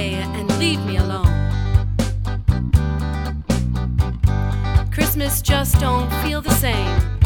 away and leave me alone. Christmas just don't feel the same